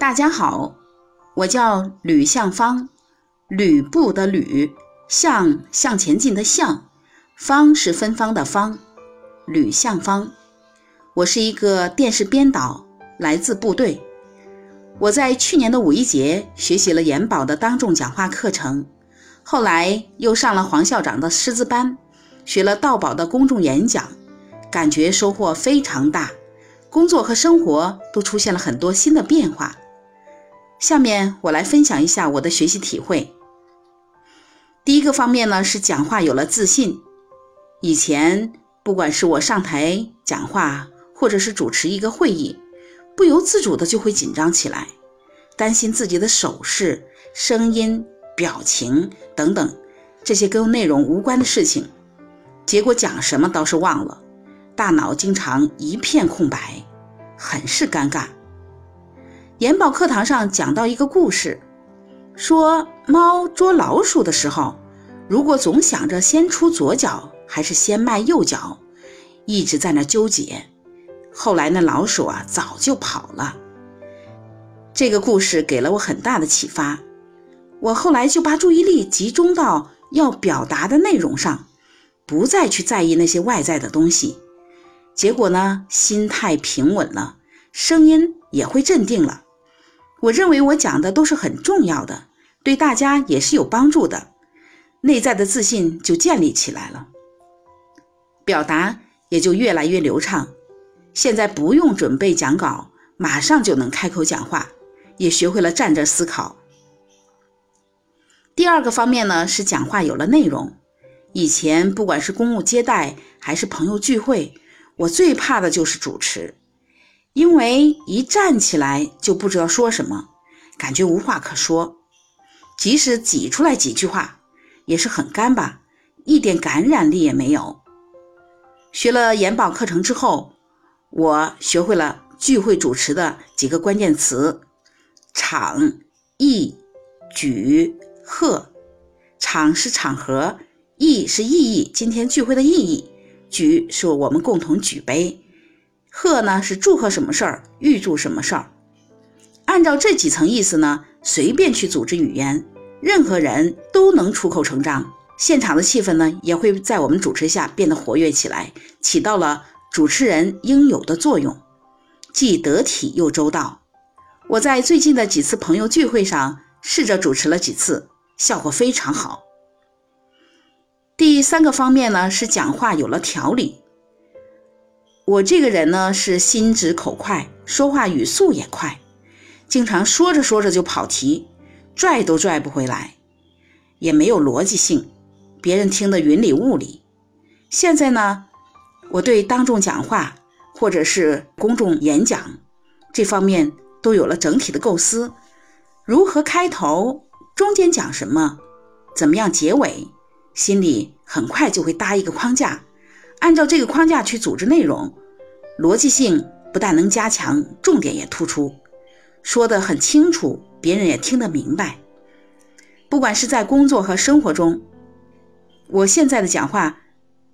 大家好，我叫吕向芳，吕布的吕，向向前进的向，芳是芬芳的芳，吕向芳。我是一个电视编导，来自部队。我在去年的五一节学习了研宝的当众讲话课程，后来又上了黄校长的师资班，学了道宝的公众演讲，感觉收获非常大，工作和生活都出现了很多新的变化。下面我来分享一下我的学习体会。第一个方面呢是讲话有了自信。以前不管是我上台讲话，或者是主持一个会议，不由自主的就会紧张起来，担心自己的手势、声音、表情等等这些跟内容无关的事情，结果讲什么倒是忘了，大脑经常一片空白，很是尴尬。研宝课堂上讲到一个故事，说猫捉老鼠的时候，如果总想着先出左脚还是先迈右脚，一直在那纠结，后来那老鼠啊早就跑了。这个故事给了我很大的启发，我后来就把注意力集中到要表达的内容上，不再去在意那些外在的东西。结果呢，心态平稳了，声音也会镇定了。我认为我讲的都是很重要的，对大家也是有帮助的，内在的自信就建立起来了，表达也就越来越流畅。现在不用准备讲稿，马上就能开口讲话，也学会了站着思考。第二个方面呢，是讲话有了内容。以前不管是公务接待还是朋友聚会，我最怕的就是主持。因为一站起来就不知道说什么，感觉无话可说，即使挤出来几句话，也是很干巴，一点感染力也没有。学了研报课程之后，我学会了聚会主持的几个关键词：场、意、举、贺。场是场合，意是意义，今天聚会的意义；举是我们共同举杯。贺呢是祝贺什么事儿，预祝什么事儿。按照这几层意思呢，随便去组织语言，任何人都能出口成章。现场的气氛呢，也会在我们主持下变得活跃起来，起到了主持人应有的作用，既得体又周到。我在最近的几次朋友聚会上试着主持了几次，效果非常好。第三个方面呢，是讲话有了条理。我这个人呢是心直口快，说话语速也快，经常说着说着就跑题，拽都拽不回来，也没有逻辑性，别人听得云里雾里。现在呢，我对当众讲话或者是公众演讲这方面都有了整体的构思，如何开头，中间讲什么，怎么样结尾，心里很快就会搭一个框架。按照这个框架去组织内容，逻辑性不但能加强，重点也突出，说得很清楚，别人也听得明白。不管是在工作和生活中，我现在的讲话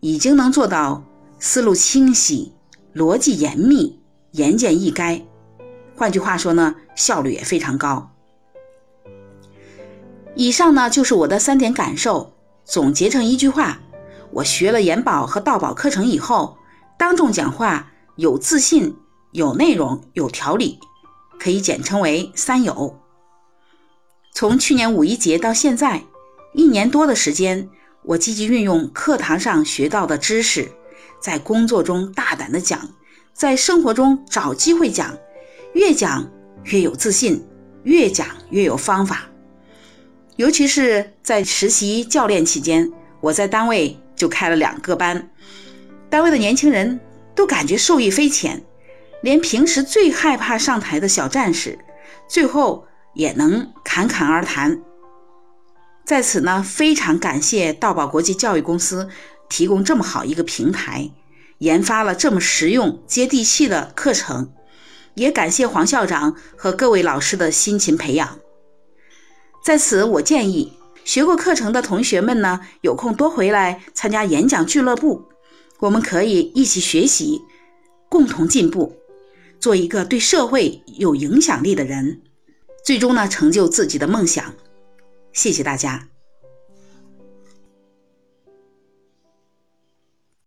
已经能做到思路清晰、逻辑严密、言简意赅。换句话说呢，效率也非常高。以上呢就是我的三点感受，总结成一句话。我学了研宝和道宝课程以后，当众讲话有自信、有内容、有条理，可以简称为三有。从去年五一节到现在，一年多的时间，我积极运用课堂上学到的知识，在工作中大胆的讲，在生活中找机会讲，越讲越有自信，越讲越有方法。尤其是在实习教练期间，我在单位。就开了两个班，单位的年轻人都感觉受益匪浅，连平时最害怕上台的小战士，最后也能侃侃而谈。在此呢，非常感谢道宝国际教育公司提供这么好一个平台，研发了这么实用接地气的课程，也感谢黄校长和各位老师的辛勤培养。在此，我建议。学过课程的同学们呢，有空多回来参加演讲俱乐部，我们可以一起学习，共同进步，做一个对社会有影响力的人。最终呢成就自己的梦想。谢谢大家。